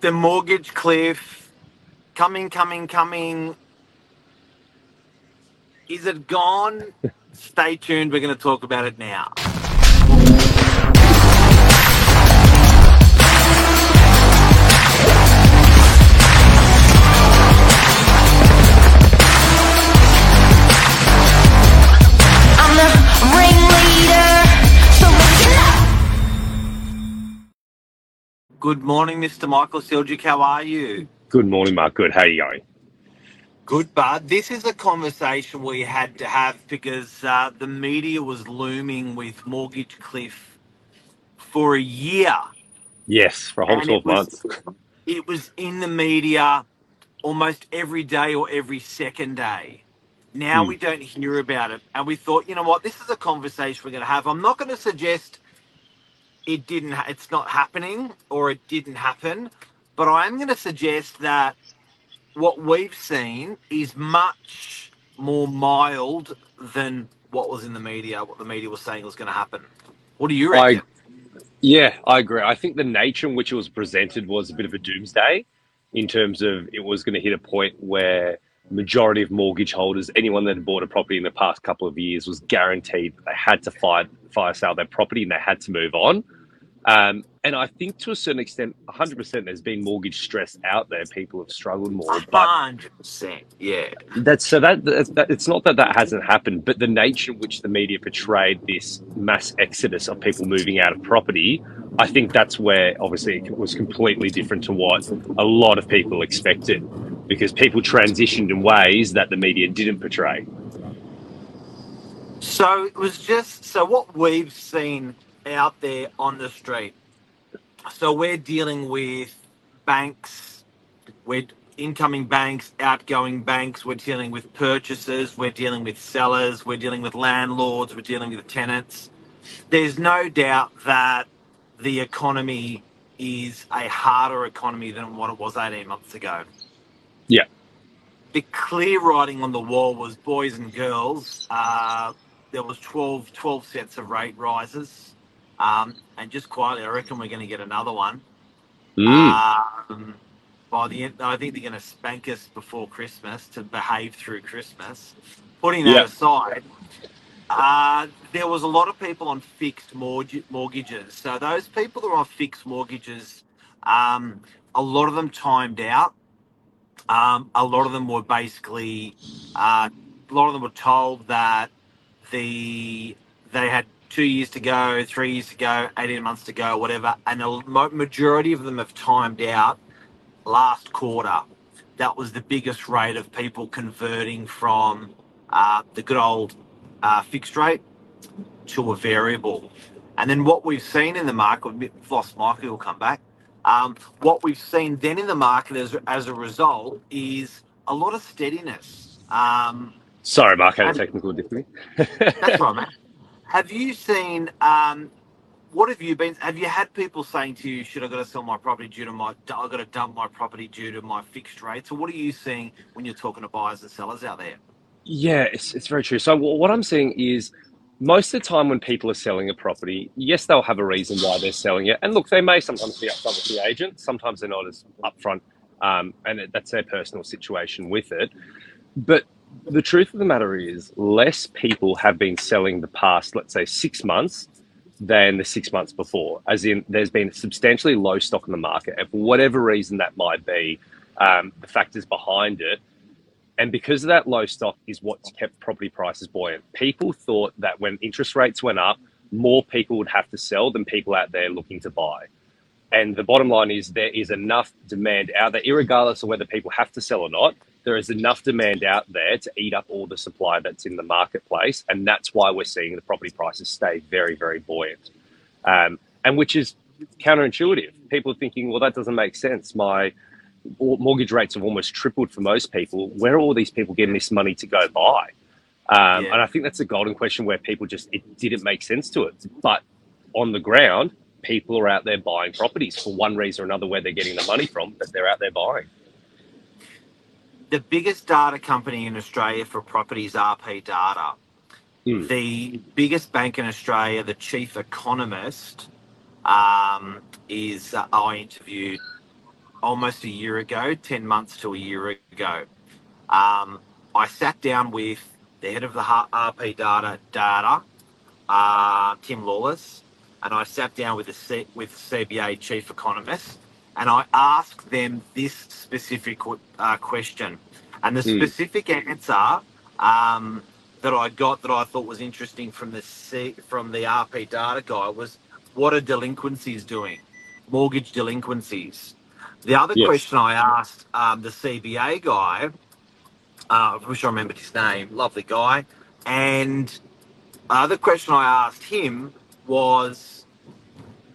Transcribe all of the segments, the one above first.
the mortgage cliff coming, coming, coming. Is it gone? Stay tuned. We're going to talk about it now. Good morning, Mr. Michael Silgic. How are you? Good morning, Mark. Good. How are you going? Good, bud. This is a conversation we had to have because uh, the media was looming with mortgage cliff for a year. Yes, for a whole And 12 it was months. it was in the media almost every day or every second day. Now Hmm. we don't hear about it. And we thought, you know what, this is a conversation we're going to have. I'm not going to suggest it didn't, ha- it's not happening or it didn't happen, but I am going to suggest that what we've seen is much more mild than what was in the media, what the media was saying was going to happen. What do you reckon? I yeah, I agree. I think the nature in which it was presented was a bit of a doomsday in terms of it was going to hit a point where majority of mortgage holders, anyone that had bought a property in the past couple of years, was guaranteed that they had to fire fire sale their property and they had to move on. Um, and I think to a certain extent, 100%, there's been mortgage stress out there. People have struggled more, but hundred percent, yeah. That's so that, that, that it's not that that hasn't happened, but the nature in which the media portrayed this mass exodus of people moving out of property, I think that's where obviously it was completely different to what a lot of people expected, because people transitioned in ways that the media didn't portray. So it was just so what we've seen out there on the street. So we're dealing with banks, we're incoming banks, outgoing banks, we're dealing with purchasers, we're dealing with sellers, we're dealing with landlords, we're dealing with tenants. There's no doubt that the economy is a harder economy than what it was 18 months ago. Yeah. The clear writing on the wall was boys and girls. Uh, there was 12, 12 sets of rate rises. Um, and just quietly, I reckon we're going to get another one. Mm. Um, by the end, I think they're going to spank us before Christmas to behave through Christmas. Putting that Yeah. aside, uh, there was a lot of people on fixed mortgage, mortgages. So those people that are on fixed mortgages, um, a lot of them timed out. Um, a lot of them were basically, uh, a lot of them were told that the they had two years to go, three years to go, eighteen months to go, whatever, and a majority of them have timed out last quarter. That was the biggest rate of people converting from uh, the good old uh, fixed rate to a variable. And then what we've seen in the market, we've lost Michael, will come back. Um, what we've seen then in the market as, as a result is a lot of steadiness. Um, Sorry, Mark, I had a technical difficulty. that's right, man. Have you seen? Um, what have you been? Have you had people saying to you, "Should I got to sell my property due to my? I got to dump my property due to my fixed rates?" Or what are you seeing when you're talking to buyers and sellers out there? Yeah, it's, it's very true. So what I'm seeing is most of the time when people are selling a property, yes, they'll have a reason why they're selling it. And look, they may sometimes be upfront with the agent. Sometimes they're not as upfront, um, and that's their personal situation with it. But the truth of the matter is, less people have been selling the past, let's say, six months than the six months before. As in, there's been substantially low stock in the market, and for whatever reason that might be, um, the factors behind it and because of that low stock is what's kept property prices buoyant. People thought that when interest rates went up, more people would have to sell than people out there looking to buy. And the bottom line is there is enough demand out there, regardless of whether people have to sell or not. There is enough demand out there to eat up all the supply that's in the marketplace, and that's why we're seeing the property prices stay very, very buoyant. Um, and which is counterintuitive. People are thinking, well, that doesn't make sense. My mortgage rates have almost tripled for most people. Where are all these people getting this money to go buy? Um, Yeah. And I think that's a golden question where people just it didn't make sense to it. But on the ground, people are out there buying properties for one reason or another. Where they're getting the money from, but they're out there buying. The biggest data company in Australia for properties, RP Data. Hmm. The biggest bank in Australia, the chief economist, um, is uh, I interviewed almost a year ago, 10 months to a year ago. Um, I sat down with the head of the RP Data, data uh, Tim Lawless, and I sat down with the C- with CBA chief economist, and I asked them this specific uh, question, and the Mm. specific answer um, that I got that I thought was interesting from the C- from the RP Data guy was, what are delinquencies doing? Mortgage delinquencies. The other Yes. question I asked um, the CBA guy, uh, I wish I remembered his name, lovely guy, and uh, the question I asked him was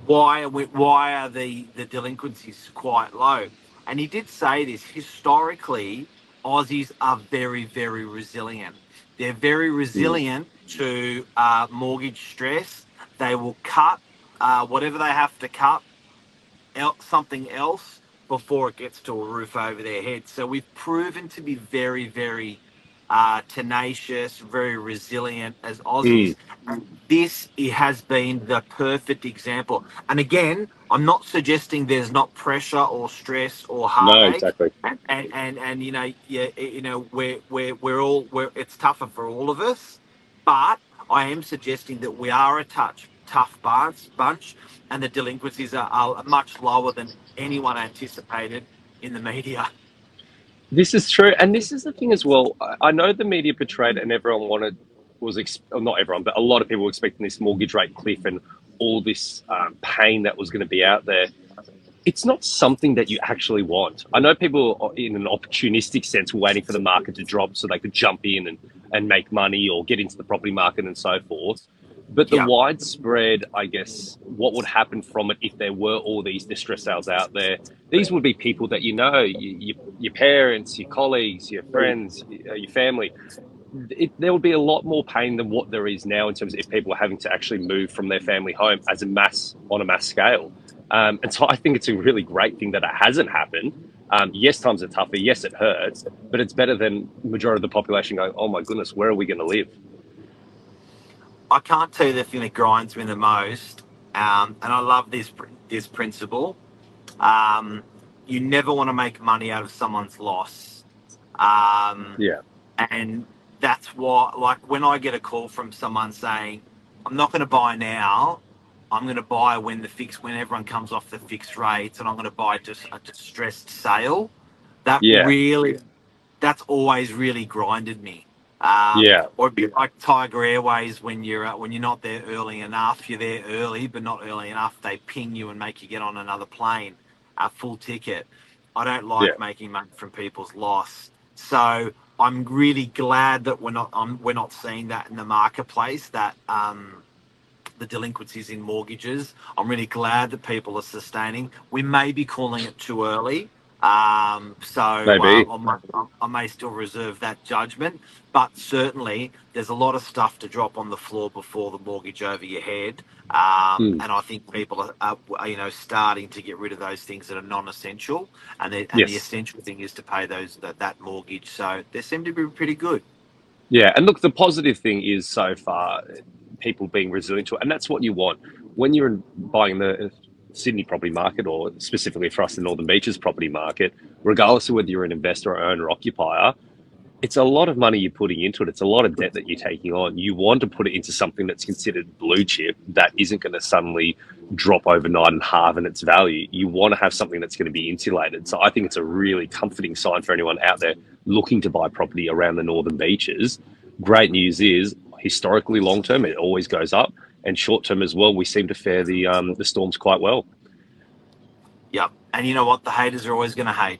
why are we, why are the, the delinquencies quite low? And he did say this historically, Aussies are very very resilient. They're very resilient to uh, mortgage stress. They will cut uh, whatever they have to cut, el- something else before it gets to a roof over their head. So we've proven to be very very uh, tenacious, very resilient as Aussies. And this it has been the perfect example. And again, I'm not suggesting there's not pressure or stress or No, exactly. And, and, and, and you know, yeah, you know, we're, we're, we're all, we're, it's tougher for all of us. But I am suggesting that we are a touch tough bunch, bunch and the delinquencies are, are much lower than anyone anticipated in the media. This is true, and this is the thing as well. I know the media portrayed, and everyone wanted was ex- not everyone, but a lot of people were expecting this mortgage rate cliff and all this um, pain that was going to be out there. It's not something that you actually want. I know people, in an opportunistic sense, were waiting for the market to drop so they could jump in and, and make money or get into the property market and so forth. But the Yeah. widespread, I guess, what would happen from it if there were all these distress sales out there? These would be people that you know, you, you, your parents, your colleagues, your friends, uh, your family. It, there would be a lot more pain than what there is now in terms of if people are having to actually move from their family home as a mass on a mass scale. Um, and so I think it's a really great thing that it hasn't happened. Um, yes, times are tougher. Yes, it hurts, but it's better than majority of the population going, "Oh my goodness, where are we going to live?" I can't tell you the thing that grinds me the most, um, and I love this this principle. Um, you never want to make money out of someone's loss, um, Yeah, and that's why. Like when I get a call from someone saying, "I'm not going to buy now," I'm going to buy when the fix when everyone comes off the fixed rates, and I'm going to buy just a distressed sale. That Yeah. really, that's always really grinded me. Um, yeah, or a bit like Tiger Airways when you're uh, when you're not there early enough. You're there early, but not early enough. They ping you and make you get on another plane, a full ticket. I don't like Yeah. making money from people's loss. So I'm really glad that we're not um, we're not seeing that in the marketplace. That um, the delinquencies in mortgages. I'm really glad that people are sustaining. We may be calling it too early. Um, so Maybe. uh, I, might, I may still reserve that judgment, but certainly there's a lot of stuff to drop on the floor before the mortgage over your head. Um, Hmm. And I think people are, are, you know, starting to get rid of those things that are non-essential, and, the- and the essential thing is to pay those that, that mortgage. So they seem to be pretty good. yeah. And look, the positive thing is so far people being resilient to it, and that's what you want when you're buying the Sydney property market, or specifically for us, the Northern Beaches property market. Regardless of whether you're an investor or owner occupier, it's a lot of money you're putting into it. It's a lot of debt that you're taking on. You want to put it into something that's considered blue chip that isn't going to suddenly drop overnight and halve in its value. You want to have something that's going to be insulated. So I think it's a really comforting sign for anyone out there looking to buy property around the northern beaches. Great news is historically long term it always goes up, and short term as well. We seem to fare the um, the storms quite well. Yep. And you know what? The haters are always going to hate.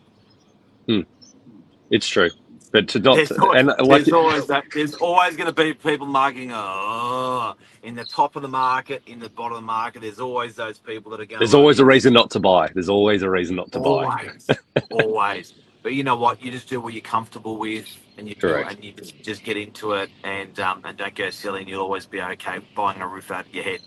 It's true, but to not There's always, and like there's always that. There's always going to be people marking. Oh, in the top of the market, in the bottom of the market. There's always those people that are going. there's always a reason not to buy. There's always a reason not to buy. always, always. But you know what? You just do what you're comfortable with, and you do, and you just, just get into it, and um, and don't go silly, and you'll always be okay buying a roof out of your head.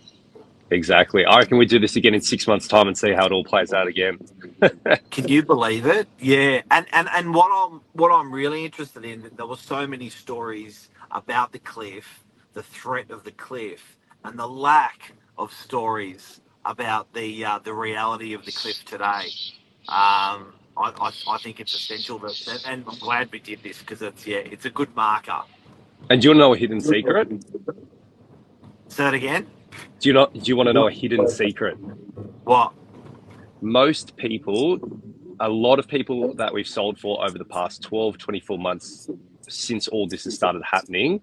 Exactly. I reckon we do this again in six months' time and see how it all plays out again. Can you believe it? Yeah, and and and what I'm what I'm really interested in. There were so many stories about the cliff, the threat of the cliff, and the lack of stories about the uh, the reality of the cliff today. Um, I, I, I think it's essential that, and I'm glad we did this because it's yeah, it's a good marker. And do you want to know a hidden secret? Say that again. Do you not? Do you want to know a hidden secret? What? Most people, a lot of people that we've sold for over the past 12, 24 months since all this has started happening,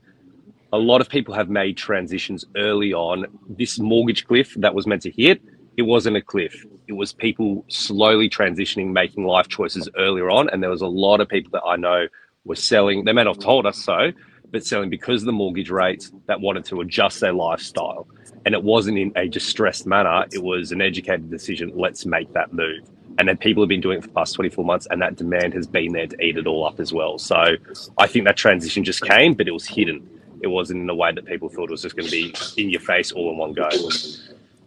a lot of people have made transitions early on. This mortgage cliff that was meant to hit, it wasn't a cliff. It was people slowly transitioning, making life choices earlier on. And there was a lot of people that I know were selling. They may not have told us so, but selling because of the mortgage rates that wanted to adjust their lifestyle. And it wasn't in a distressed manner. It was an educated decision. Let's make that move. And then people have been doing it for the past 24 months, and that demand has been there to eat it all up as well. So I think that transition just came, but it was hidden. It wasn't in a way that people thought it was just going to be in your face all in one go.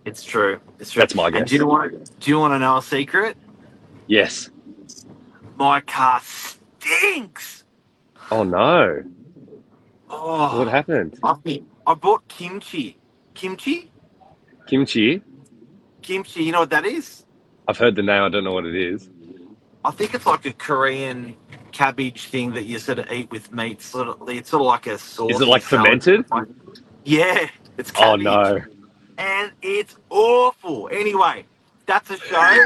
It's true. It's true. That's my guess. And do you want? Do you want to know a secret? Yes. My car stinks. Oh no. Oh, What happened? I, I bought kimchi. Kimchi? Kimchi. Kimchi. You know what that is? I've heard the name. I don't know what it is. I think it's like a Korean cabbage thing that you sort of eat with meat. Sort of, it's sort of like a sauce. Is it like fermented? Yeah, it's Oh no. And it's awful. Anyway, that's a show.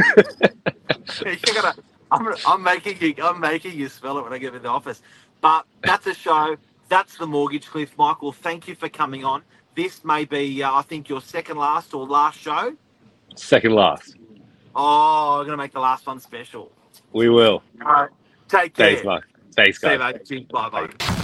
Gonna, I'm, gonna- I'm making you, I'm making you spell it when I get in the office. But that's a show. That's the mortgage cliff, Michael. Thank you for coming on. This may be, uh, I think, your second last or last show. Second last. Oh, I'm gonna make the last one special. We will. All right, take care. Thanks, Mark. Thanks, See you, guys. mate. Bye, bye.